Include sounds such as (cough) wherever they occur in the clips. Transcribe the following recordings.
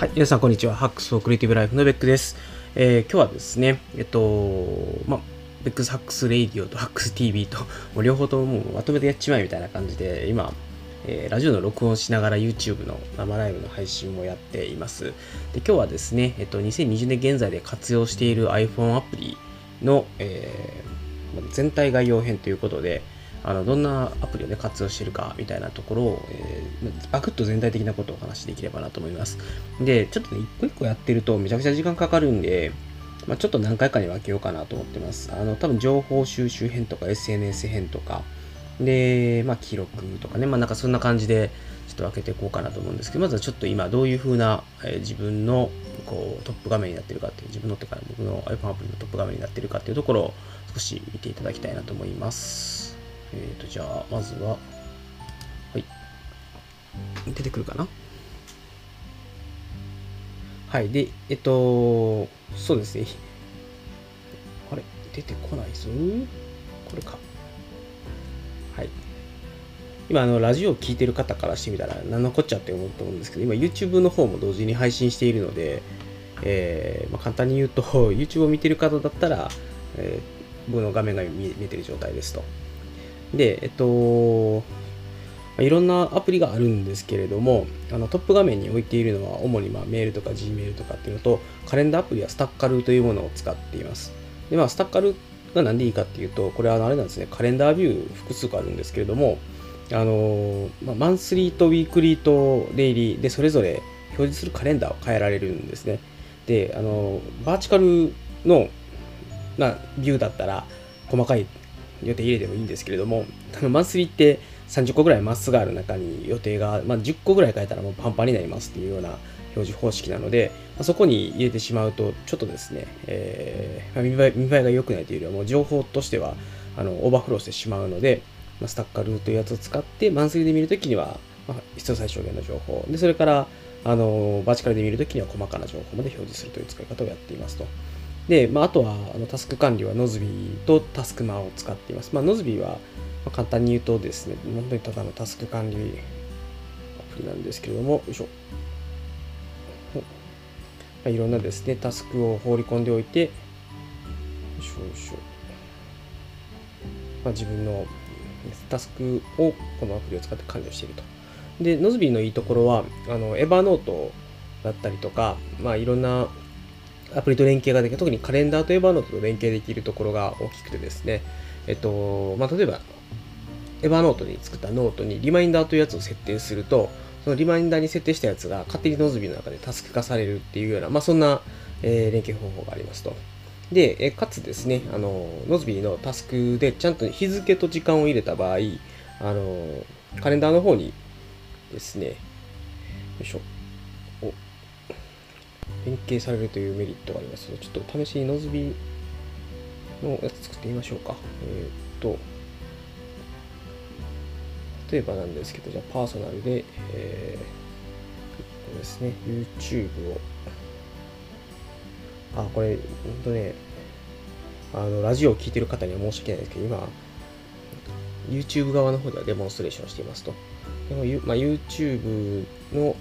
はい、皆さんこんにちは。 Hacks for Creative Life のベックです。えー、今日はですね、えっと、まあ、 Beck's Hacks Radio と Hacks TV と、もう両方ともまとめてやっちまえみたいな感じで、今、えー、ラジオの録音しながら YouTube の生ライブの配信もやっています。で、今日はですね、えっと、2020年現在で活用している iPhone アプリの、えー、全体概要編ということで、あのどんなアプリを、ね、活用してるかみたいなところを、えー、バクッと全体的なことをお話しできればなと思います。で、ちょっとね、一個一個やってるとめちゃくちゃ時間かかるんで、まあ、ちょっと何回かに分けようかなと思ってます。あの、多分情報収集編とか SNS 編とか、で、まあ、記録とかね、まあ、なんかそんな感じで、ちょっと分けていこうかなと思うんですけど、まずはちょっと今どういう風な、えー、自分のこうトップ画面になってるかっていう、自分のってから僕の iPhone アプリのトップ画面になってるかっていうところを少し見ていただきたいなと思います。えっ、ー、と、じゃあ、まずは、はい。出てくるかな？はい。で、えっと、そうですね。あれ？出てこないぞ。これか。はい。今、あの、ラジオを聴いてる方からしてみたら、何のこっちゃって思うと思うんですけど、今、YouTube の方も同時に配信しているので、えー、まあ、簡単に言うと、(laughs) YouTube を見てる方だったら、えー、僕の画面が見えてる状態ですと。で、えっと、いろんなアプリがあるんですけれども、あのトップ画面に置いているのは、主にまメールとか Gmail とかっていうのと、カレンダーアプリはスタッカルというものを使っています。で、まあ、スタッカルが何でいいかっていうと、これはあれなんですね、カレンダービュー複数個あるんですけれども、あのまあ、マンスリーとウィークリーとデイリーでそれぞれ表示するカレンダーを変えられるんですね。で、あのバーチカルの、まあ、ビューだったら細かい予定入れてもいいんですけれども、マンスリーって30個ぐらいマスがある中に予定が、まあ、10個ぐらい超えたらもうパンパンになりますっていうような表示方式なので、まあ、そこに入れてしまうと、ちょっとですね、えー、まあ、見栄え見栄えが良くないというよりは、もう情報としてはあのオーバーフローしてしまうので、まあ、 Staccal というやつを使って、マンスリーで見るときには、まあ、必要最小限の情報、でそれからあのバーチカルで見るときには細かな情報まで表示するという使い方をやっていますと。で、まあ、あとはあのタスク管理はノズビーとタスクマを使っています。まあ、ノズビーは、ま簡単に言うとですね、本当にただのタスク管理アプリなんですけれども、よいしょ。まあ、いろんなですね、タスクを放り込んでおいて、よいしょよいしょ。まあ、自分のタスクをこのアプリを使って管理をしていると。で、 Nozbe のいいところは、あの Evernote だったりとか、まあ、いろんなアプリと連携ができる、特にカレンダーと Evernote と連携できるところが大きくてですね、えっと、まあ、例えば、 Evernote に作ったノートにリマインダーというやつを設定すると、そのリマインダーに設定したやつが勝手に Nozbe の中でタスク化されるっていうような、まあ、そんな、えー、連携方法がありますと。で、えかつですね、あの、 Nozbe のタスクでちゃんと日付と時間を入れた場合、あの、カレンダーの方にですね、よいしょ、変形されるというメリットがありますちょっと試しにノズビのやつ作ってみましょうか。えー、っと、例えばなんですけど、じゃあパーソナルで、えー、ですね、YouTube を、あ、これ、ほんとね、あの、ラジオを聴いてる方には申し訳ないですけど、今、YouTube 側の方ではデモンストレーションしていますと。でも、まあ、YouTube の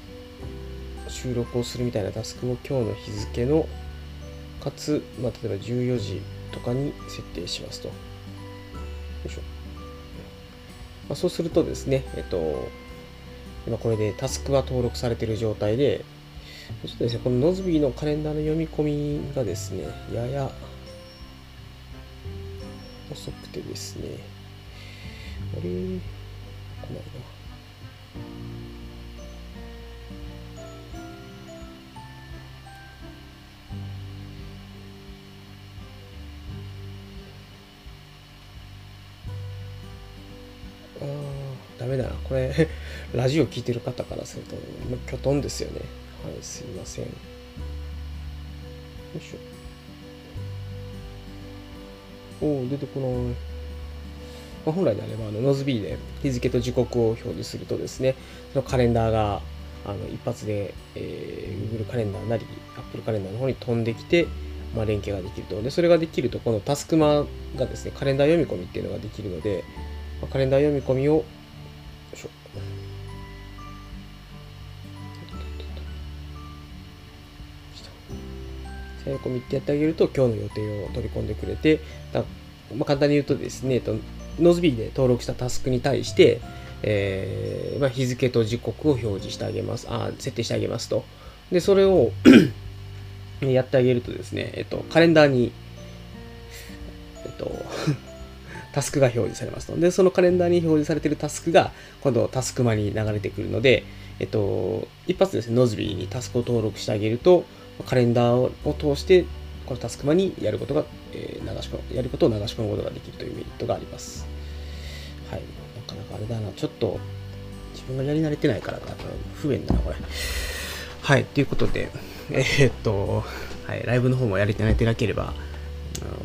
収録をするみたいなタスクを今日の日付のかつ、まあ、例えば14時とかに設定しますと。よいしょ。まあ、そうするとですね、えっと、今これでタスクは登録されている状態で、ちょっとですね、このノズビーのカレンダーの読み込みがですね、やや遅くてですね、あれ、来ないな。ラジオ聞いてる方からすると、きょとんですよね。はい、すいません。よいしょ。おお、出てこない。まあ、本来であれば、あのノズビーで日付と時刻を表示するとですね、そのカレンダーがあの一発で、えー、Google カレンダーなり Apple カレンダーの方に飛んできて、まあ、連携ができると。で、それができると、このタスクマがですね、カレンダー読み込みっていうのができるので、カレンダー読み込みを、サインコミってやってあげると、今日の予定を取り込んでくれて、まあ、簡単に言うとですね、とノズビーで登録したタスクに対して、えーまあ、日付と時刻を表示してあげます。あ設定してあげますと。で、それを (clears throat) やってあげるとですね、えっと、カレンダーに、えっと、(laughs) タスクが表示されますと。で、そのカレンダーに表示されているタスクが、今度タスクマに流れてくるので、えっと、一発ですね、ノズビーにタスクを登録してあげると、カレンダーを通して、このタスクマにやることが、えー、流し込やることを流し込むことができるというメリットがあります。はい。なかなかあれだな、ちょっと、自分がやり慣れてないからか、不便だな、これ。はい。ということで、えー、っと、はい、ライブの方もやり慣れてなければ、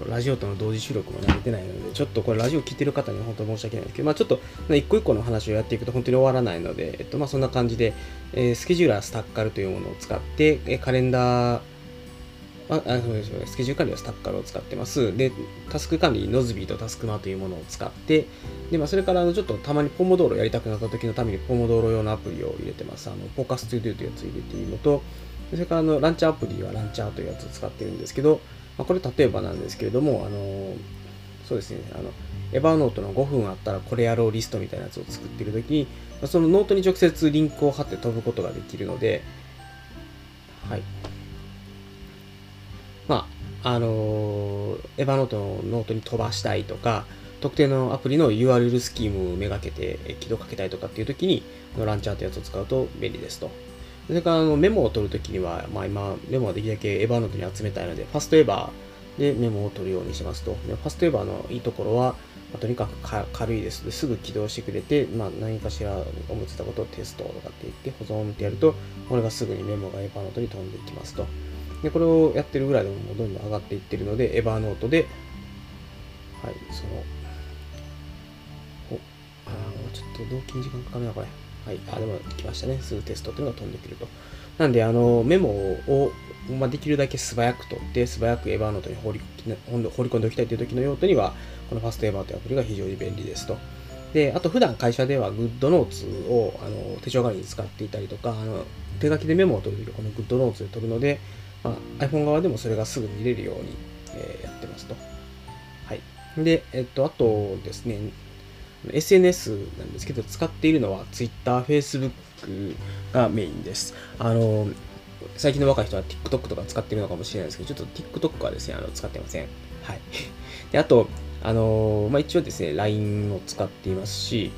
ラジオとの同時収録も慣れてないので、ちょっとこれラジオ聞いてる方に本当申し訳ないんですけど、まあちょっと、一個一個の話をやっていくと本当に終わらないので、えっとまあそんな感じで、えー、スケジューラー Staccal というものを使って、えカレンダー、あ、あそうですね、スケジュール管理は Staccal を使ってます。で、タスク管理、 Nozbe と Taskuma というものを使って、で、まあ、それからあのちょっとたまにポモドーロやりたくなった時のためにポモドーロ用のアプリを入れてます。あの、 Focus To-Do というやつを入れているのと、それからあのランチャーアプリは Launcher というやつを使ってるんですけど、まあ、これ例えばなんですけれども、あのそうですね、あの、 Evernote の5分あったらこれやろうリストみたいなやつを作っているときに、そのノートに直接リンクを貼って飛ぶことができるので、はい。まあ、あの Evernote のノートに飛ばしたいとか、特定のアプリの URL スキームをめがけて起動かけたいとかっていうときに、このランチャーというやつを使うと便利ですと。それからあのメモを取るときには、まあ、今、メモはできるだけエヴァノートに集めたいので、ファストエヴァでメモを取るようにしますと。ファストエヴァのいいところは、まあ、とにかく軽いです。すぐ起動してくれて、まあ、何かしら思ってたことをテストとかって言って保存ってやると、これがすぐにメモがエヴァノートに飛んでいきますと。で、これをやってるぐらいでもどんどん上がっていってるので、エヴァノートで、はい、その、お、あちょっと同期に時間かかるな、これ。はい。あ、でも来ましたね。すぐテストというのが飛んでくると。なんで、あの、メモを、まあ、できるだけ素早く取って、素早くエヴァーノートに放り放り込んでおきたいという時の用途には、このファストエヴァーというアプリが非常に便利ですと。で、あと普段会社では GoodNotes をあの手帳代わりに使っていたりとか、あの手書きでメモを取るときこの GoodNotes で取るので、まあ、iPhone 側でもそれがすぐ見れるように、えー、やってますと。はい。で、えっと、あとですね、SNS なんですけど、使っているのは Twitter、Facebook がメインです。あの、最近の若い人は TikTok とか使ってるのかもしれないですけど、ちょっと TikTok はですね、あの使ってません。はい。(laughs) で、あと、あの、まあ、一応ですね、LINE を使っていますし、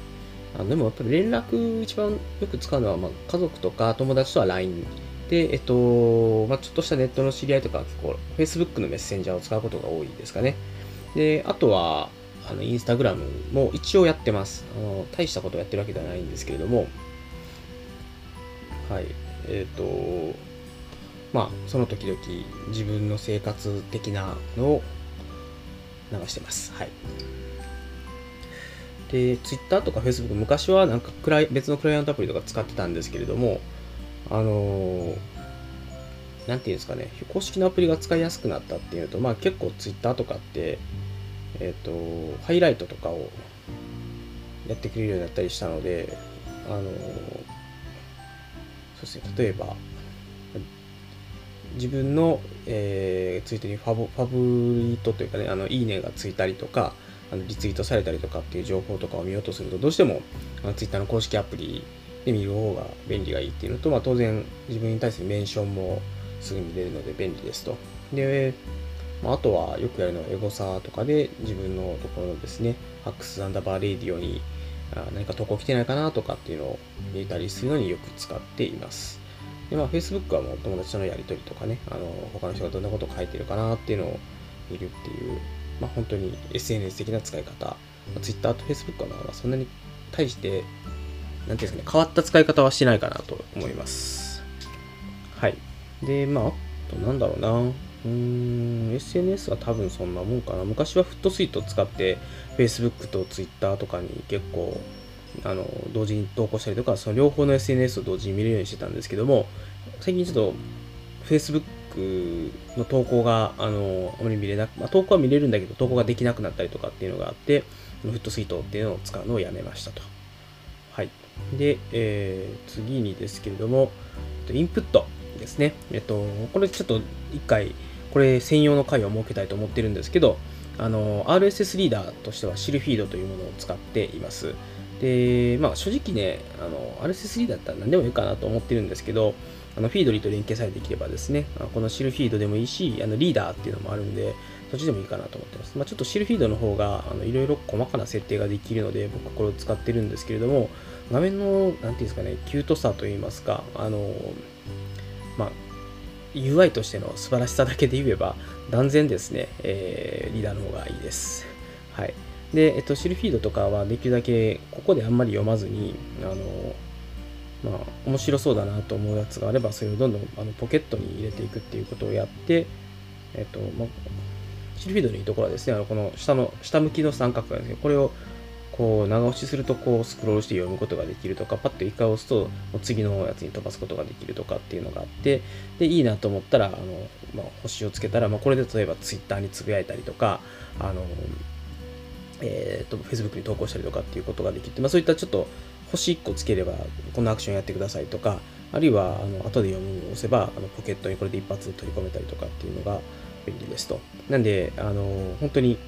あのでもやっぱり連絡一番よく使うのは、まあ、家族とか友達とは LINE。で、えっと、まあ、ちょっとしたネットの知り合いとか結構 Facebook のメッセンジャーを使うことが多いですかね。で、あとは、あの、インスタグラムも一応やってます。あの、大したことやってるわけではないんですけれども、はい。えっ、ー、と、まあ、その時々自分の生活的なのを流してます。はい。で、Twitter とか Facebook、昔はなんかクライ別のクライアントアプリとか使ってたんですけれども、あのなんていうんですかね、公式のアプリが使いやすくなったっていうと、まあ結構 Twitter とかって、えっ、ー、と、ハイライトとかをやってくれるようになったりしたので、あの、そうですね、例えば、自分の、えー、ツイートにファブファブリートというかね、あの、いいねがついたりとか、あのリツイートされたりとかっていう情報とかを見ようとすると、どうしても、あのツイッターの公式アプリで見る方が便利がいいっていうのと、まあ、当然自分に対するメンションもすぐに出るので便利ですと。で、まあ、あとはよくやるのはエゴサーとかで自分のところのですね、ファックスアンダーバーレディオに何か投稿来てないかなとかっていうのを見たりするのによく使っています。で、まあ、Facebook はもう友達とのやりとりとかね、あの、他の人がどんなことを書いてるかなっていうのを見るっていう、まあ、本当に SNS 的な使い方。まあ、Twitter と Facebook はまあそんなに対して、なんていうんですかね、変わった使い方はしないかなと思います。はい。で、まあ、あとなんだろうな。うーん、SNS は多分そんなもんかな。昔はフットスイートを使って、Facebook と Twitter とかに結構、あの、同時に投稿したりとか、その両方の SNS を同時に見れるようにしてたんですけども、最近ちょっと Facebook の投稿が、あの、あまり見れなく、まあ、投稿は見れるんだけど、投稿ができなくなったりとかっていうのがあって、フットスイートっていうのを使うのをやめましたと。はい。で、えー、次にですけれども、インプットですね。えっと、これちょっと一回これ専用の回を設けたいと思ってるんですけど、あの RSS リーダーとしてはシルフィードというものを使っています。で、まあ正直ね、あの RSS リーダーだったら何でもいいかなと思ってるんですけど、あのフィードリーと連携さえできればですね、このシルフィードでもいいし、あのリーダーっていうのもあるんで、そっちでもいいかなと思ってます。まあ、ちょっとシルフィードの方がいろいろ細かな設定ができるので、僕これを使ってるんですけれども、画面の、なんていうんですかね、キュートさといいますか、あの、まあ、UI としての素晴らしさだけで言えば、断然ですね、えー、リーダーの方がいいです。はい。で、えっと、シルフィードとかはできるだけここであんまり読まずに、あの、まあ、面白そうだなと思うやつがあれば、それをどんどんあのポケットに入れていくっていうことをやって、えっと、まあ、シルフィードのいいところはですね、あのこの下の、下向きの三角がですね、これをこう長押しするとこうスクロールして読むことができるとか、パッと一回押すと次のやつに飛ばすことができるとかっていうのがあって、で、いいなと思ったら、あの、まあ、星をつけたら、まあ、これで例えば Twitter につぶやいたりとか、あの、えっ、ー、と、Facebook に投稿したりとかっていうことができて、まあ、そういったちょっと星1個つければ、このアクションやってくださいとか、あるいは、あの、後で読むを押せば、あの、ポケットにこれで一発取り込めたりとかっていうのが便利ですと。なんで、あの、本当に、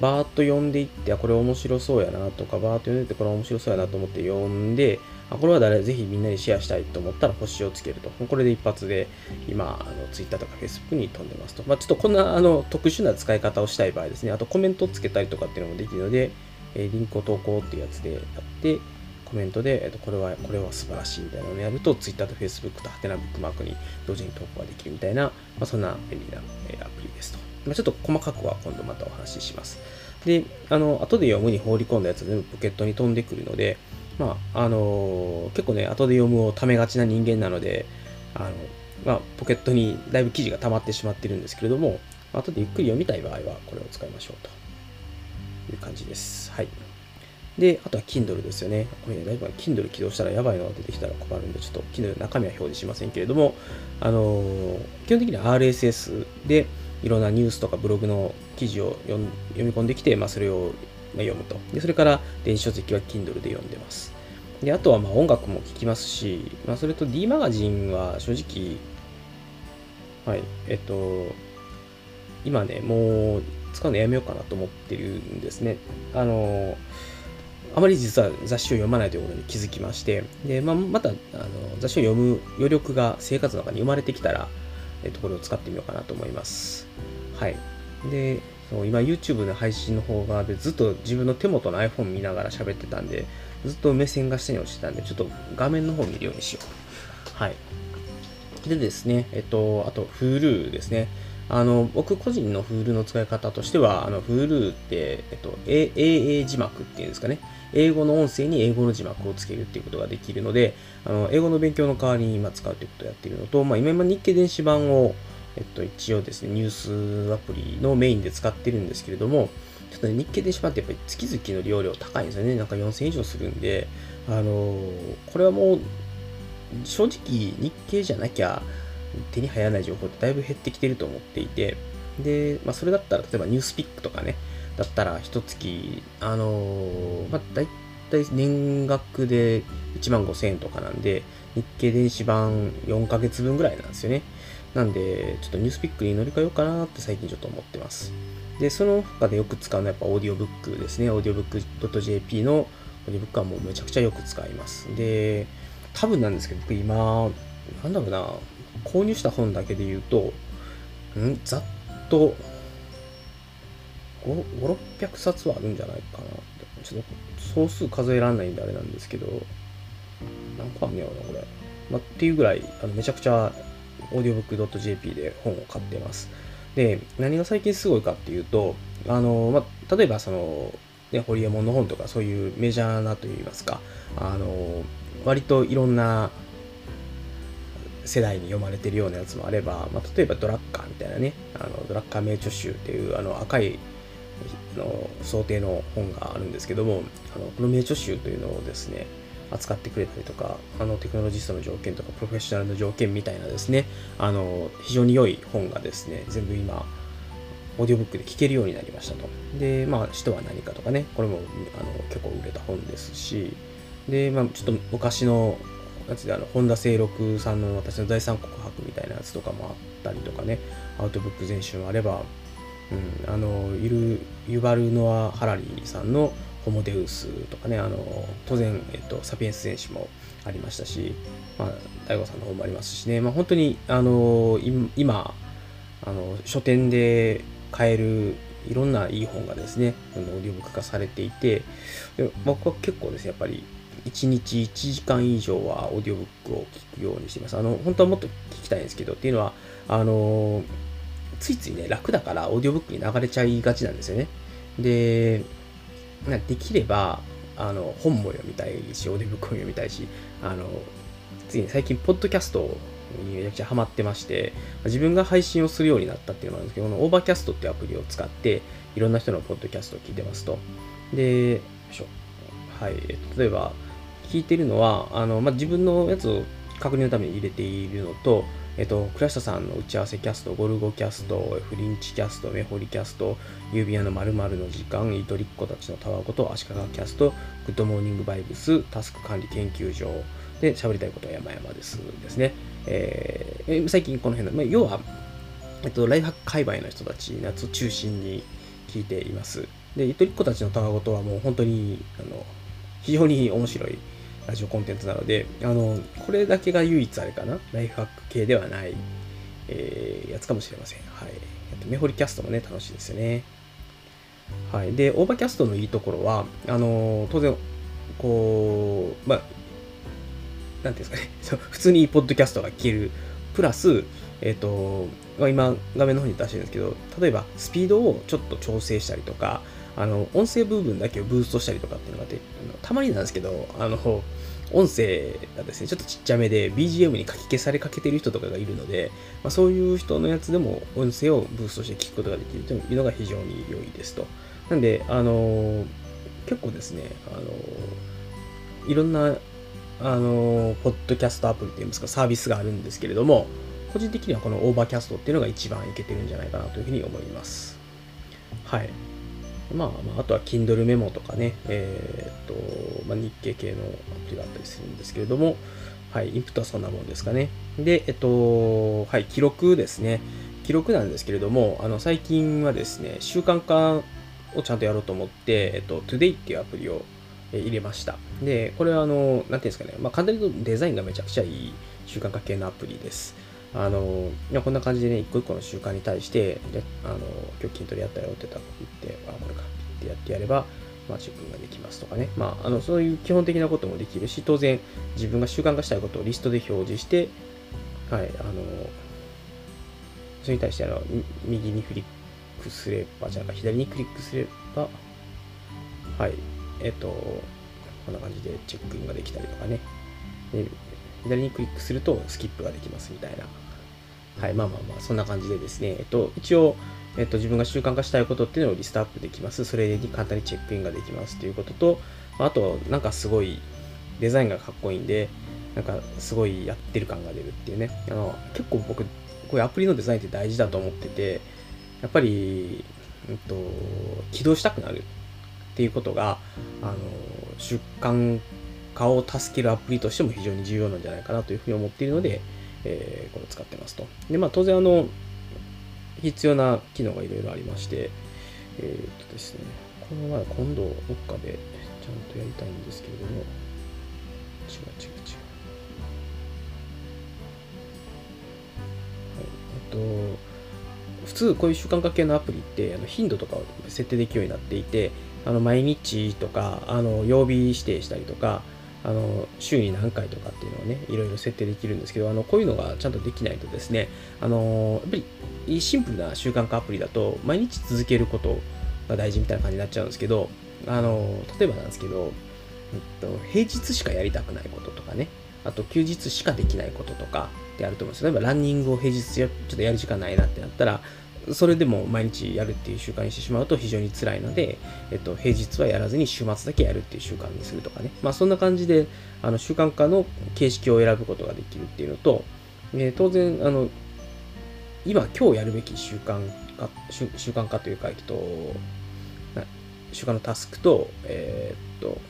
バーッと読んでいって、あ、これ面白そうやなとか、バーッと読んでいって、これ面白そうやなと思って読んで、あ、これは誰、ぜひみんなにシェアしたいと思ったら星をつけると。これで一発で、今、あの Twitter とか Facebook に飛んでますと。まあ、ちょっとこんなあの特殊な使い方をしたい場合ですね、あとコメントをつけたりとかっていうのもできるので、えリンクを投稿っていうやつでやって、コメントで、えっと、これは、これは素晴らしいみたいなのをやると、Twitter と Facebook とハテナブックマークに同時に投稿ができるみたいな、まあ、そんな便利な、えアプリですと。ま、ちょっと細かくは今度またお話しします。で、あの、後で読むに放り込んだやつ全部ポケットに飛んでくるので、まあ、あのー、結構ね、後で読むをためがちな人間なので、あの、まあ、ポケットにだいぶ記事が溜まってしまってるんですけれども、後でゆっくり読みたい場合はこれを使いましょうという感じです。はい。で、あとは Kindle ですよね。これね、だいぶ Kindle 起動したらやばいのが出てきたら困るんで、ちょっと Kindle 中身は表示しませんけれども、あのー、基本的には RSS でいろんなニュースとかブログの記事を読み込んできて、まあ、それを読むと。で、それから電子書籍は Kindle で読んでます。で、あとはまあ音楽も聴きますし、まあ、それと D マガジンは正直、はい、えっと、今ね、もう使うのやめようかなと思ってるんですね。あの、あまり実は雑誌を読まないということに気づきまして、で、まあ、またあの雑誌を読む余力が生活の中に生まれてきたら、えっと、これを使ってみようかなと思います。はい。で、そう今 YouTube の配信の方側でずっと自分の手元の iPhone 見ながら喋ってたんで、ずっと目線が下に落ちてたんで、ちょっと画面の方見るようにしよう。はい。でですね、えっと、あと Hulu ですね。あの、僕個人の Hulu の使い方としては、あの、Hulu って、えっと、AA 字幕っていうんですかね。英語の音声に英語の字幕をつけるっていうことができるので、あの、英語の勉強の代わりに今使うということをやっているのと、まあ、今今日経電子版を、えっと、一応ですね、ニュースアプリのメインで使ってるんですけれども、ちょっとね、日経電子版ってやっぱり月々の利用料高いんですよね。なんか4000以上するんで、あのこれはもう、正直日経じゃなきゃ手に入らない情報ってだいぶ減ってきてると思っていて、で、まあ、それだったら、例えばニュースピックとかね、だったら、一月、あのー、まあ、だいたい年額で1万5000円とかなんで、日経電子版4ヶ月分ぐらいなんですよね。なんで、ちょっとニュースピックに乗り換えようかなって最近ちょっと思ってます。で、その他でよく使うのはやっぱオーディオブックですね。オーディオブック .jp のオーディオブックはもうめちゃくちゃよく使います。で、多分なんですけど、僕今、なんだろうな、購入した本だけで言うと、ん？ざっと5、600冊はあるんじゃないかなって。ちょっと総数数えられないんであれなんですけど、何個あんねやろな、これ。まあ、っていうぐらい、あのめちゃくちゃ、オーディオブック .jp で本を買ってます。で、何が最近すごいかっていうと、あの、まあ、例えばその、ね、ホリエモンの本とかそういうメジャーなといいますか、あの、割といろんな世代に読まれてるようなやつもあれば、まあ、例えばドラッカーみたいなね、あのドラッカー名著集っていうあの赤いの想定の本があるんですけども、あのこの名著集というのをですね、扱ってくれたりとか、あのテクノロジストの条件とか、プロフェッショナルの条件みたいなですね、あの非常に良い本がですね、全部今、オーディオブックで聞けるようになりましたと。で、まあ、使徒は何かとかね、これもあの結構売れた本ですし、で、まあ、ちょっと昔のなんつうあの本田清六さんの私の財産告白みたいなやつとかもあったりとかねアウトブック全集もあれば、うん、あのユルユバルノア・ハラリーさんのホモデウスとかねあの当然、えっと、サピエンス全史もありましたし、まあ、大悟さんの方もありますしね、まあ、本当にあの今あの書店で買えるいろんないい本がですね、オーディオブック化されていて、僕は結構ですね、やっぱり1日1時間以上はオーディオブックを聞くようにしています。あの、本当はもっと聞きたいんですけど、っていうのは、あの、ついついね、楽だからオーディオブックに流れちゃいがちなんですよね。で、なできれば、あの、本も読みたいし、オーディオブックも読みたいし、あの、次に最近、ポッドキャストにめちゃくちゃハマってまして、自分が配信をするようになったっていうのもあるんですけど、この Overcast っていうアプリを使って、いろんな人のポッドキャストを聞いてますと。で、しょ。はい。例えば、聞いてるのは、あの、まあ、自分のやつを確認のために入れているのと、えっと、倉下さんの打ち合わせキャスト、ゴルゴキャスト、フリンチキャスト、メホリキャスト、指輪の〇〇の時間、イトリッコたちのタワーこと、足利キャスト、グッドモーニングバイブス、タスク管理研究所で喋りたいことは山々ですですね。えー、最近この辺の、まあ、要は、えっと、ライフハック界隈の人たちのやつを中心に聞いています。で、ゆとりっ子たちのたわごとはもう本当に、あの、非常に面白いラジオコンテンツなので、あの、これだけが唯一あれかな、ライフハック系ではない、えー、やつかもしれません。はい。あと、メホリキャストもね、楽しいですよね。はい。で、 Overcast のいいところは、あの、当然、こう、まあ、なんていうんですかね、(laughs) 普通にポッドキャストが聞ける、プラス、えっ、ー、と、今、画面の方に出してるんですけど、例えば、スピードをちょっと調整したりとか、あの、音声部分だけをブーストしたりとかっていうのがあって、たまになんですけど、あの、音声がですね、ちょっとちっちゃめで BGM にかき消されかけてる人とかがいるので、まあ、そういう人のやつでも音声をブーストして聞くことができるというのが非常に良いですと。なんで、あの結構ですね、あのいろんなあの、ポッドキャストアプリといいますか、サービスがあるんですけれども、個人的にはこの Overcast っていうのが一番いけてるんじゃないかなというふうに思います。はい。まあ、あ、あとは Kindle メモとかね、えー、っと、まあ、日経系のアプリがあったりするんですけれども、はい、インプットはそんなもんですかね。で、えっと、はい、記録ですね。記録なんですけれども、あの、最近はですね、習慣化をちゃんとやろうと思って、えっと、Today っていうアプリを入れました。で、これはあの、なんていうんですかね、まあ、簡単に言うとデザインがめちゃくちゃいい習慣化系のアプリです。あの、こんな感じでね、一個一個の習慣に対して、であの、今日筋トレやったよって言って、あ、これかってやってやれば、まあ、自分ができますとかね。まあ、あの、そういう基本的なこともできるし、当然、自分が習慣化したいことをリストで表示して、はい、あの、それに対して、あの、右にクリックすれば、じゃあ、左にクリックすれば、はい、えっと、こんな感じでチェックインができたりとかね。左にクリックするとスキップができますみたいな。はい、まあまあまあ、そんな感じでですね、えっと、一応、えっと、自分が習慣化したいことっていうのをリストアップできます。それに簡単にチェックインができますということと、あと、なんかすごいデザインがかっこいいんで、なんかすごいやってる感が出るっていうね。あの、結構僕、こういうアプリのデザインって大事だと思ってて、やっぱり、うんと、起動したくなるっていうことが、あの、習慣化を助けるアプリとしても非常に重要なんじゃないかなというふうに思っているので、えー、これ使ってますと。で、まあ当然あの、必要な機能がいろいろありまして、えー、っとですね、この前今度どっかでちゃんとやりたいんですけれども、違う違う違う。はい、あと、普通こういう習慣化系のアプリってあの頻度とかを設定できるようになっていて、あの毎日とかあの曜日指定したりとかあの週に何回とかっていうのをねいろいろ設定できるんですけどあのこういうのがちゃんとできないとですねあのやっぱりシンプルな習慣化アプリだと毎日続けることが大事みたいな感じになっちゃうんですけどあの例えばなんですけど、えっと、平日しかやりたくないこととかねあと休日しかできないこととかってあると思うんです例えばランニングを平日ちょっとやる時間ないなってなったらそれでも毎日やるっていう習慣にしてしまうと非常に辛いので、えっと、平日はやらずに週末だけやるっていう習慣にするとかね。まあそんな感じで、あの習慣化の形式を選ぶことができるっていうのと、えー、当然、あの、今、今日やるべき習慣化、習慣化というか、えっと、習慣のタスクと、えー、っと、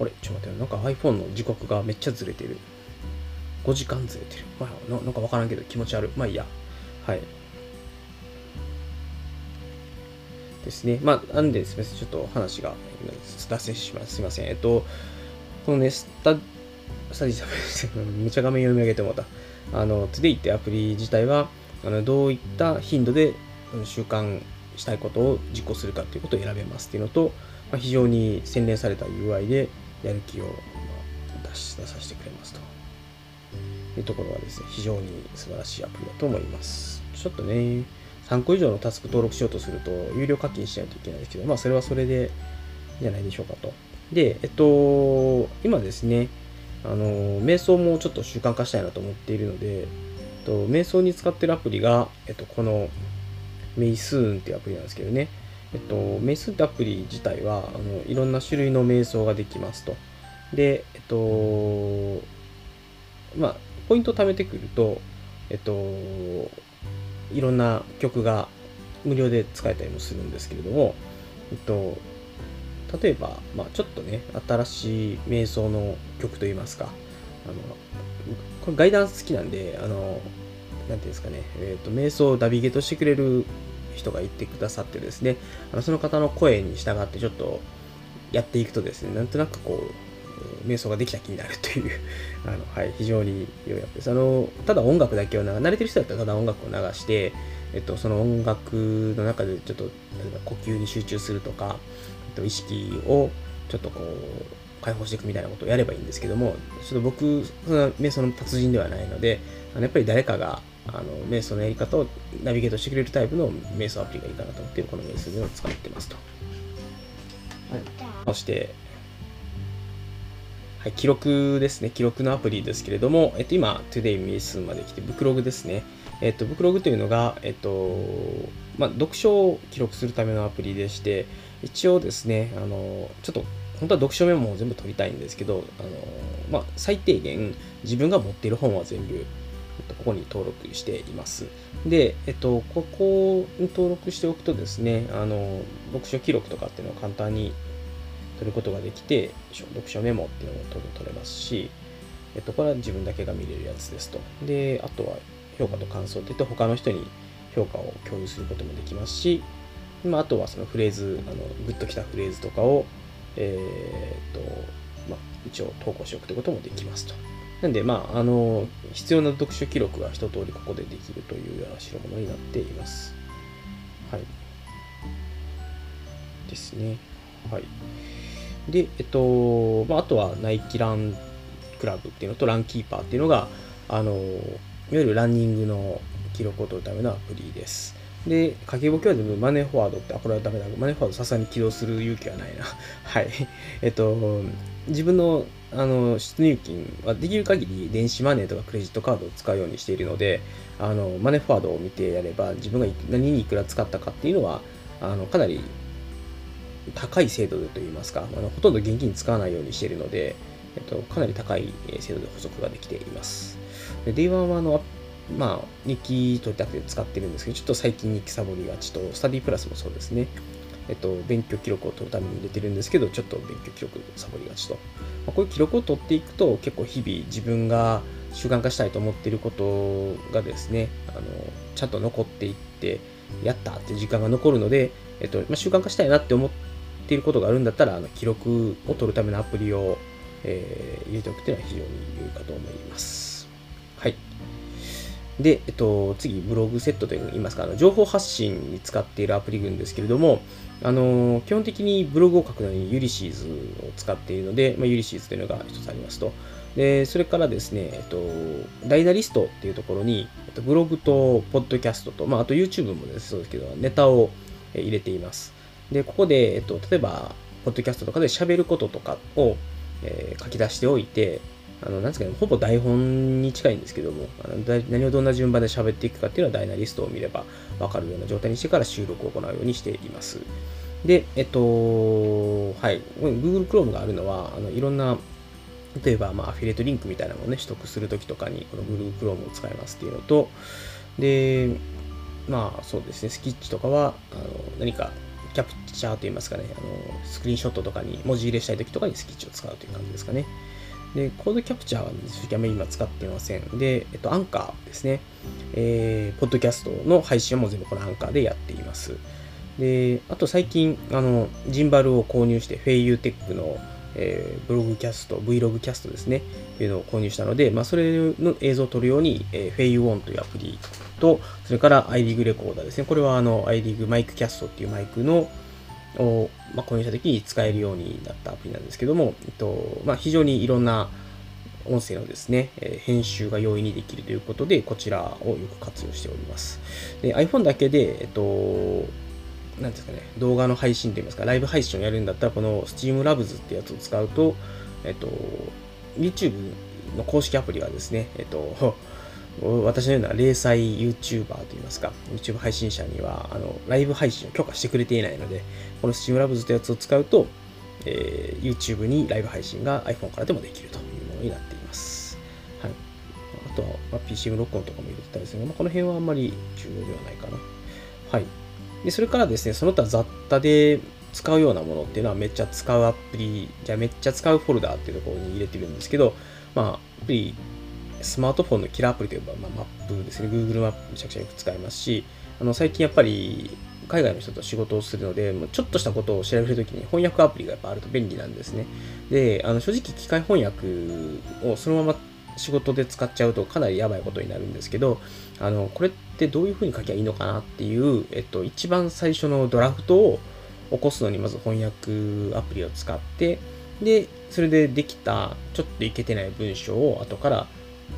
あれ？ちょっと待って、なんか iPhone の時刻がめっちゃずれてる。5時間ずれてる。まあ、なんかわからんけど気持ち悪い。まあいいや。はい。ですね。まあ、なんで、すみません。ちょっと話が脱線します。すみません。えっと、このね、スタ、スタディサブ、めちゃ画面読み上げてもらった。あの、Today ってアプリ自体は、あのどういった頻度で習慣したいことを実行するかということを選べますっていうのと、まあ、非常に洗練された UI でやる気を出し出させてくれますというところはですね、非常に素晴らしいアプリだと思います。ちょっとね、3個以上のタスク登録しようとすると、有料課金しないといけないですけど、まあ、それはそれでいいんじゃないでしょうかと。で、えっと、今ですね、あの、瞑想もちょっと習慣化したいなと思っているので、と、瞑想に使ってるアプリが、えっと、この、メイスーンっていうアプリなんですけどね。えっと、メイスーンってアプリ自体は、あの、いろんな種類の瞑想ができますと。で、えっと、まあ、ポイントを貯めてくると、えっと、いろんな曲が無料で使えたりもするんですけれども、えっと、例えば、まあ、ちょっとね、新しい瞑想の曲といいますか、あの、これガイダンス好きなんで、あの、なんていうんですかね、えっ、と、瞑想をダビゲートしてくれる人がいてくださってですね、あのその方の声に従ってちょっとやっていくとですね、なんとなくこう、瞑想ができた気になるという (laughs) あの、はい、非常に良いアップです。あの、ただ音楽だけを流、慣れてる人だったらただ音楽を流して、えっと、その音楽の中でちょっと、例えば呼吸に集中するとか、えっと、意識をちょっとこう、解放していくみたいなことをやればいいんですけども、ちょっと僕、その瞑想の達人ではないので、あのやっぱり誰かがあの瞑想のやり方をナビゲートしてくれるタイプの瞑想アプリがいいかなと思って、この瞑想を使ってますと。はい、そして、はい、記録ですね。記録のアプリですけれども、えっと、今、Today ミスまで来て、ブクログですね。えっと、ブクログというのが、えっと、まあ、読書を記録するためのアプリでして、一応ですね、あの、ちょっと本当は読書メモを全部取りたいんですけど、あのまあ、最低限自分が持っている本は全部、ここに登録しています。で、えっと、ここに登録しておくとですね、あの読書記録とかっていうのを簡単に取ることができて、読書メモっていうのも取取れますし、えっと、これは自分だけが見れるやつですと。で、あとは評価と感想って言って他の人に評価を共有することもできますし、まあ、あとはそのフレーズ、あのグッときたフレーズとかをえー、っと、まあ、一応投稿しておくということもできますと。なんで、まあ、あの、必要な読書記録が一通りここでできるというような代物になっています。はい。ですね。はい。で、えっと、まあ、あとはナイキランクラブっていうのとランキーパーっていうのが、あの、いわゆるランニングの記録を取るためのアプリです。で、掛け簿記は全部マネーフォワードって、あ、これはダメだ。マネーフォワードさすがに起動する勇気はないな。(laughs) はい。えっと、自分のあの出入金はできる限り電子マネーとかクレジットカードを使うようにしているので、あのマネーフォワードを見てやれば、自分が何にいくら使ったかっていうのは、あのかなり高い精度でといいますか、あのほとんど現金使わないようにしているので、えっと、かなり高い精度で補足ができています。で、Day1 はあのまあ、日記取りたくて使ってるんですけど、ちょっと最近日記サボりがちと、スタディプラスもそうですね。えっと、勉強記録を取るために入れてるんですけど、ちょっと勉強記録サボりがちと。まあ、こういう記録を取っていくと、結構日々自分が習慣化したいと思っていることがですね、あの、ちゃんと残っていって、やったって時間が残るので、えっと、まあ、習慣化したいなって思ってていることがあるんだったら、あの記録を取るためのアプリを、えー、入れておくというのは非常に良いかと思います。はい。で、えっと、次、ブログセットといいますか、あの情報発信に使っているアプリ群ですけれども、あの基本的にブログを書くのにユリシーズを使っているので、まあ、ユリシーズというのが一つありますと。で、それからですね、えっと、ダイナリストっていうところに、えっと、ブログとポッドキャストと、まあ、あと YouTube もです、そうですけど、ネタを入れています。で、ここで、えっと、例えば、ポッドキャストとかで喋ることとかを、えー、書き出しておいて、あの、なんですかね、ほぼ台本に近いんですけども、あの何をどんな順番で喋っていくかっていうのはダイナリストを見ればわかるような状態にしてから収録を行うようにしています。で、えっと、はい、Google Chrome があるのは、あのいろんな、例えば、まあ、アフィリエイトリンクみたいなものをね、取得するときとかに、この Google Chrome を使いますっていうのと、で、まあ、そうですね、スキッチとかは、あの何かキャプチャーといいますかね、あのスクリーンショットとかに文字入れしたい時とかにスキッチを使うという感じですかね。で、コードキャプチャーは正直あまり今使っていません。で、えっと、アンカーですね。えー、ポッドキャストの配信はもう全部このアンカーでやっています。で、あと最近、あの、ジンバルを購入して、フェイユーテックの、えー、ブログキャスト、Vlog キャストですね、というのを購入したので、まあ、それの映像を撮るように、えー、フェイユーオンというアプリと、それから iRig レコーダーですね。これはあの iRig マイクキャストっていうマイクのを、まあ、購入した時に使えるようになったアプリなんですけども、えっとまあ、非常にいろんな音声のですね、え編集が容易にできるということで、こちらをよく活用しております。で iPhone だけで、えっと、なんですかね、動画の配信といいますか、ライブ配信をやるんだったら、この Steam Labs ってやつを使うと、えっと、YouTube の公式アプリがですね、えっと、私のような零細 YouTuber といいますか、YouTube 配信者には、あの、ライブ配信を許可してくれていないので、この SteamLabs というやつを使うと、えー、YouTube にライブ配信が iPhone からでもできるというものになっています。はい。あとは、まあ、PCM 録音とかも入れてたりすね。まあ、この辺はあんまり重要ではないかな。はい。で、それからですね、その他雑多で使うようなものっていうのはめっちゃ使うアプリ、じゃあめっちゃ使うフォルダーっていうところに入れてるんですけど、まあ、アプリ、スマートフォンのキラーアプリといえば、まあ、マップですね。Google マップめちゃくちゃよく使いますし、あの、最近やっぱり海外の人と仕事をするので、ちょっとしたことを調べるときに翻訳アプリがやっぱあると便利なんですね。で、あの正直機械翻訳をそのまま仕事で使っちゃうとかなりやばいことになるんですけど、あの、これってどういうふうに書きゃいいのかなっていう、えっと、一番最初のドラフトを起こすのにまず翻訳アプリを使って、で、それでできたちょっといけてない文章を後から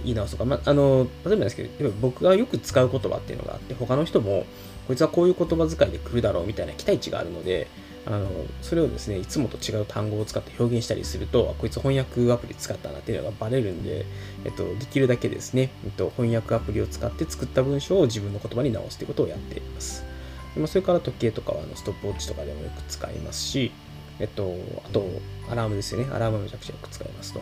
言い直すとか、まあ、あの、例えばですけど、僕がよく使う言葉っていうのがあって、他の人も、こいつはこういう言葉遣いで来るだろうみたいな期待値があるので、あの、それをですね、いつもと違う単語を使って表現したりすると、こいつ翻訳アプリ使ったなっていうのがバレるんで、えっと、できるだけですね、えっと、翻訳アプリを使って作った文章を自分の言葉に直すということをやっています。まそれから時計とかはあのストップウォッチとかでもよく使いますし、えっと、あと、アラームですよね。アラームめちゃくちゃよく使いますと。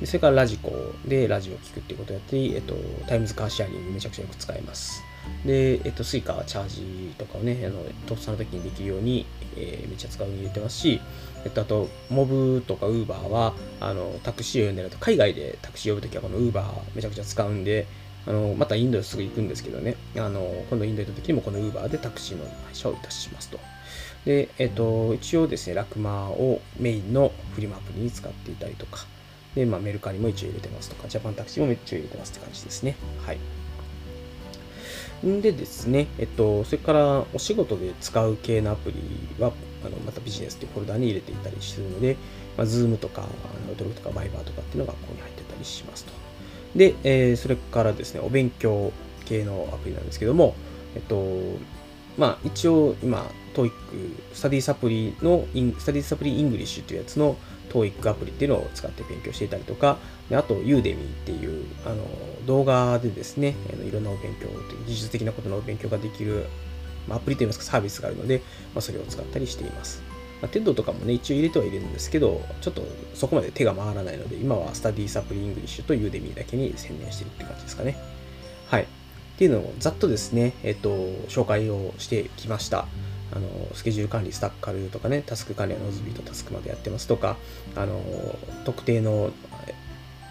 でそれからラジコでラジオを聞くっていうことをやってえっと、タイムズカーシェアリングめちゃくちゃよく使います。で、えっと、スイカはチャージとかをね、あの、とっさの時にできるように、えー、めっちゃ使うように入れてますし、えっと、あと、モブとかウーバーは、あの、タクシーを呼んでると、海外でタクシー呼ぶときはこのウーバーめちゃくちゃ使うんで、あの、またインドすぐ行くんですけどね、あの、今度インド行った時にもこのウーバーでタクシーの配車をいたしますと。で、えっと、一応ですね、ラクマをメインのフリマアプリに使っていたりとか、で、まあ、メルカリも一応入れてますとか、ジャパンタクシーも一応入れてますって感じですね。はい。んでですね、えっと、それからお仕事で使う系のアプリは、あのまたビジネスっていうフォルダに入れていたりするので、まあ、Zoom とか、あのドルとかバイバーとかっていうのがここに入ってたりしますと。で、えー、それからですね、お勉強系のアプリなんですけども、えっと、まあ一応今、TOEIC、スタディサプリの、スタディサプリイングリッシュというやつの TOEIC アプリっていうのを使って勉強していたりとか、あと、ユーデミーっていう、あの、動画でですね、いろんなお勉強、技術的なことのお勉強ができる、ま、アプリといいますかサービスがあるので、ま、それを使ったりしています。まあ、TED とかもね、一応入れてはいるんですけど、ちょっとそこまで手が回らないので、今はスタディサプリイングリッシュとユーデミーだけに専念してるって感じですかね。はい。っていうのをざっとですね、えっと、紹介をしてきました。あのスケジュール管理、スタッカルとかね、タスク管理はノズビーとタスクマでやってますとか、あの特定の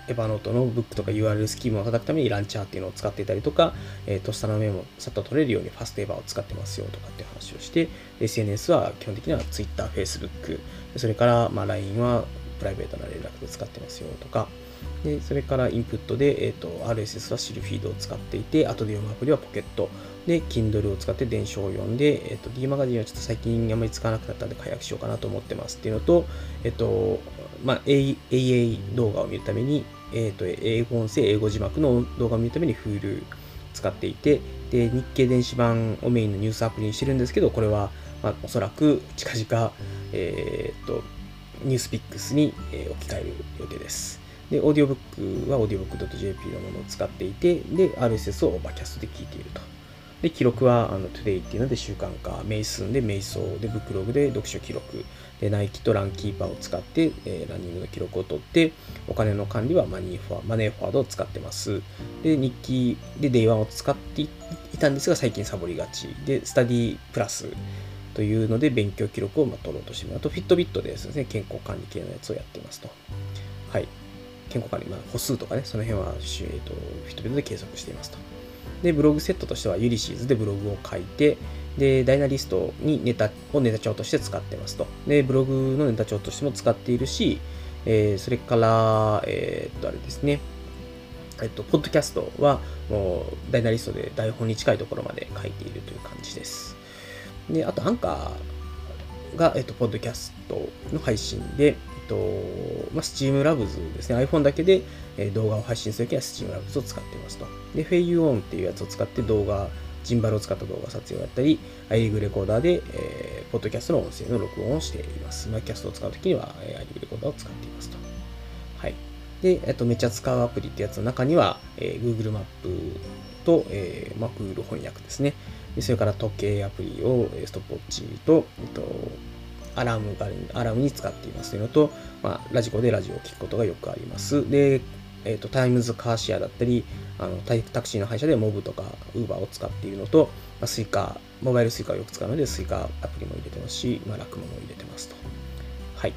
エヴァノートのブックとか URL スキームを叩くためにランチャーっていうのを使っていたりとか、えー、と下のメモさっと取れるようにファストエヴァを使ってますよとかっていう話をして、SNS は基本的には Twitter、Facebook、それからまあ LINE はプライベートな連絡で使ってますよとか、でそれからインプットで、えーと、RSS はシルフィードを使っていて、後で読むアプリはポケット、で、Kindle を使って電子を読んで、えっ、と、D マガジンはちょっと最近あまり使わなくなったんで解約しようかなと思ってますっていうのと、えっ、と、まあ、AA 動画を見るために、えっ、と、英語音声、英語字幕の動画を見るために Hulu 使っていて、で、日経電子版をメインのニュースアプリにしてるんですけど、これは、まあ、おそらく近々、えっ、と、ニュースピックスに、え置き換える予定です。で、オーディオブックは audiobook.jp のものを使っていて、で、RSS をオーバーキャストで聞いていると。で、記録は、あの、トゥデイっていうので習慣化、メイスンで瞑想で、ブックログで読書記録、で、ナイキとランキーパーを使って、えー、ランニングの記録を取って、お金の管理はマニーフォワマネーフォワードを使ってます。で、日記でデイワンを使っていたんですが、最近サボりがち。で、スタディプラスというので勉強記録をま取ろうとしてます。あと、フィットビットでですね、健康管理系のやつをやっていますと。はい。健康管理、まあ、歩数とかね、その辺は、えーと、フィットビットで計測していますと。で、ブログセットとしては、ユリシーズでブログを書いて、で、ダイナリストにネタをネタ帳として使ってますと。で、ブログのネタ帳としても使っているし、えー、それから、えー、っと、あれですね、えっと、ポッドキャストは、もう、ダイナリストで台本に近いところまで書いているという感じです。で、あと、アンカーが、えっと、ポッドキャストの配信で、と、まあ、Steam Labs ですね、iPhone だけで、え動画を配信するときは Steam Labs を使っていますと。で、フェイユオンっていうやつを使って動画、ジンバルを使った動画撮影をやったり、iRig レコーダーで、えー、ポッドキャストの音声の録音をしています。マイキャストを使うときには、えー、iRig レコーダーを使っていますと。はい。で、えっと、めっちゃ使うアプリってやつの中には、えー、Google マップと、えーまあ、Google 翻訳ですね。でそれから時計アプリを、ストップウォッチと、えっと、アラームアラームに使っていますというのと、まあ、ラジコでラジオを聞くことがよくあります。で、えっと、タイムズカーシェアだったり、あのタクシーの配車でモブとかウーバーを使っているのと、まあ、スイカ、モバイルスイカをよく使うので、スイカアプリも入れてますし、まあ、ラクマも入れてますと。はい。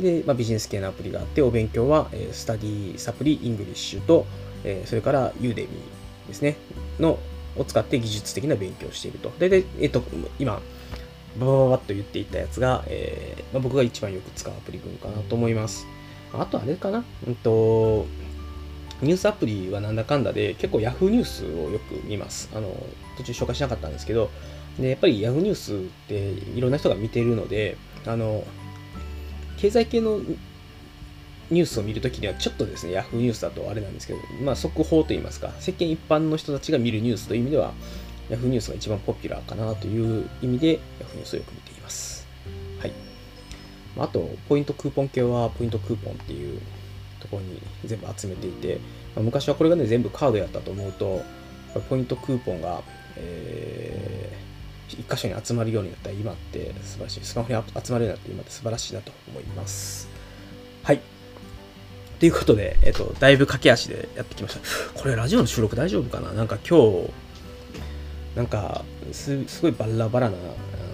で、まあ、ビジネス系のアプリがあって、お勉強は、えー、スタディサプリイングリッシュと、えー、それからユーデミーですね、の、を使って技術的な勉強をしていると。大体、えっ、と、今、バババッと言っていったやつが、えーまあ、僕が一番よく使うアプリ群かなと思います。あとあれかな？うんと、ニュースアプリはなんだかんだで結構 Yahoo ニュースをよく見ます。あの、途中紹介しなかったんですけど、でやっぱり Yahoo ニュースっていろんな人が見てるので、あの、経済系のニュースを見るときにはちょっとですね、Yahoo ニュースだとあれなんですけど、まあ速報といいますか、世間一般の人たちが見るニュースという意味では、Yahoo ニュースが一番ポピュラーかなという意味で Yahoo ニュースをよく見ています。はい。あと、ポイントクーポン系はポイントクーポンっていうところに全部集めていて、まあ、昔はこれがね、全部カードやったと思うと、ポイントクーポンが、えー、一箇所に集まるようになった今って素晴らしい。スマホに集まるようになって今って素晴らしいなと思います。はい。ということで、えっと、だいぶ駆け足でやってきました。これラジオの収録大丈夫かな？なんか今日、なんかす、すごいバラバラな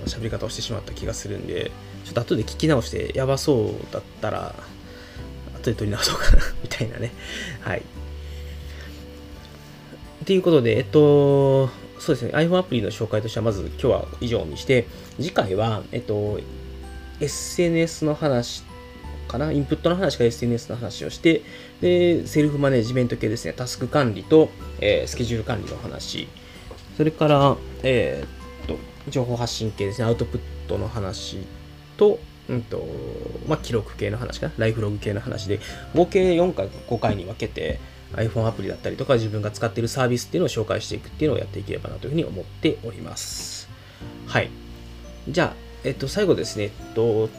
喋り方をしてしまった気がするんで、ちょっと後で聞き直してやばそうだったら、後で撮り直そうかな (laughs) みたいなね。はい。ということで、えっと、そうですね、iPhone アプリの紹介としては、まず今日は以上にして、次回は、えっと、SNS の話かな、インプットの話か SNS の話をして、で、セルフマネジメント系ですね、タスク管理と、えー、スケジュール管理の話、それから、えー、っと、情報発信系ですね、アウトプットの話と、うんと、まあ、記録系の話かな、ライフログ系の話で、合計4回、5回に分けて、iPhone アプリだったりとか、自分が使っているサービスっていうのを紹介していくっていうのをやっていければなというふうに思っております。はい。じゃあ、えっと、最後ですね、えっと、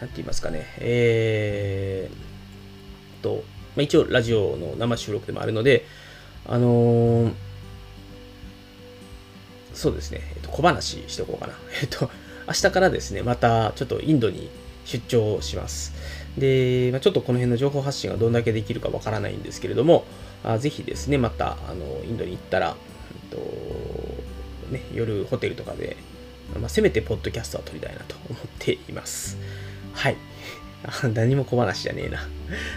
なんて言いますかね、えー、と、まあ、一応ラジオの生収録でもあるので、あのー、そうですね、えっと、小話しておこうかな。(laughs) えっと、明日からですね、またちょっとインドに出張します。で、まあ、ちょっとこの辺の情報発信がどんだけできるかわからないんですけれども、あぜひですね、またあのインドに行ったら、えっとね、夜ホテルとかで、まあ、せめてポッドキャストは撮りたいなと思っています。はい。何も小話じゃねえな。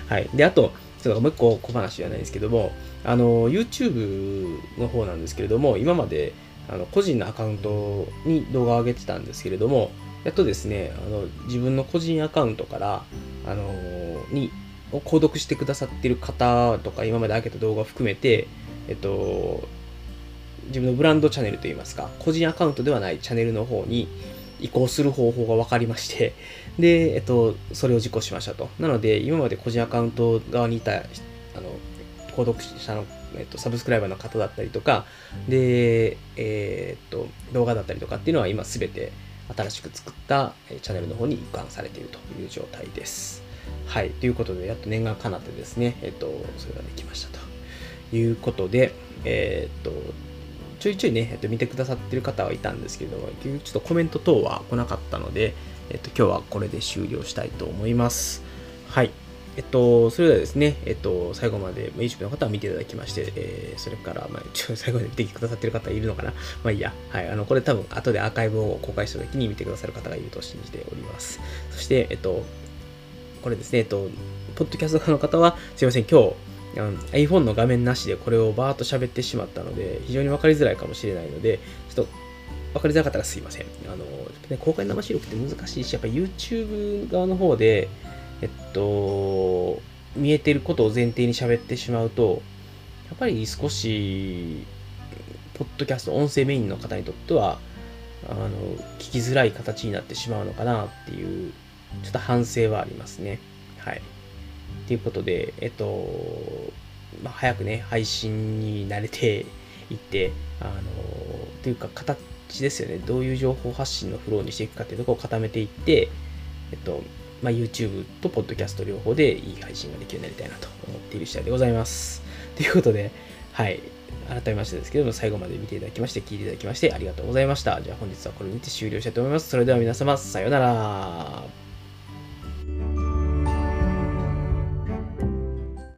はい。で、あと、ちょっともう一個小話じゃないんですけども、あの、YouTube の方なんですけれども、今まであの個人のアカウントに動画を上げてたんですけれども、やっとですね、あの自分の個人アカウントから、あのに、を購読してくださってる方とか、今まで上げた動画を含めて、えっと、自分のブランドチャンネルといいますか、個人アカウントではないチャンネルの方に移行する方法が分かりまして、で、えっと、それを実行しましたと。なので、今まで個人アカウント側にいた、あの、購読者のえっと、サブスクライバーの方だったりとか、で、えー、っと、動画だったりとかっていうのは今すべて新しく作ったチャンネルの方に移管されているという状態です。はい。ということで、やっと念願かなってですね、えっと、それができましたということで、えー、っと、ちょいちょいね、えっと、見てくださってる方はいたんですけど、結局ちょっとコメント等は来なかったので、えっと、今日はこれで終了したいと思います。はい。えっと、それではですね、えっと、最後まで、まあ、YouTube の方は見ていただきまして、えー、それから、まあ、ちょ最後まで見てくださってる方いるのかなまあいいや。はい。あの、これ多分、後でアーカイブを公開した時に見てくださる方がいると信じております。そして、えっと、これですね、えっと、ポッドキャストの方は、すいません、今日、iPhone の画面なしでこれをバーッと喋ってしまったので、非常に分かりづらいかもしれないので、ちょっと分かりづらかったらすいません。あの、ね、公開生収録って難しいし、やっぱ YouTube 側の方で、えっと、見えてることを前提に喋ってしまうと、やっぱり少し、ポッドキャスト、音声メインの方にとっては、あの、聞きづらい形になってしまうのかなっていう、ちょっと反省はありますね。はい。ということで、えっと、まあ、早くね、配信に慣れていって、あの、というか、形ですよね。どういう情報発信のフローにしていくかっていうところを固めていって、えっと、まあ、YouTube と Podcast 両方でいい配信ができるようになりたいなと思っている次第でございます。ということで、はい。改めましてですけども、最後まで見ていただきまして、聞いていただきまして、ありがとうございました。じゃあ本日はこれにて終了したいと思います。それでは皆様、さようなら。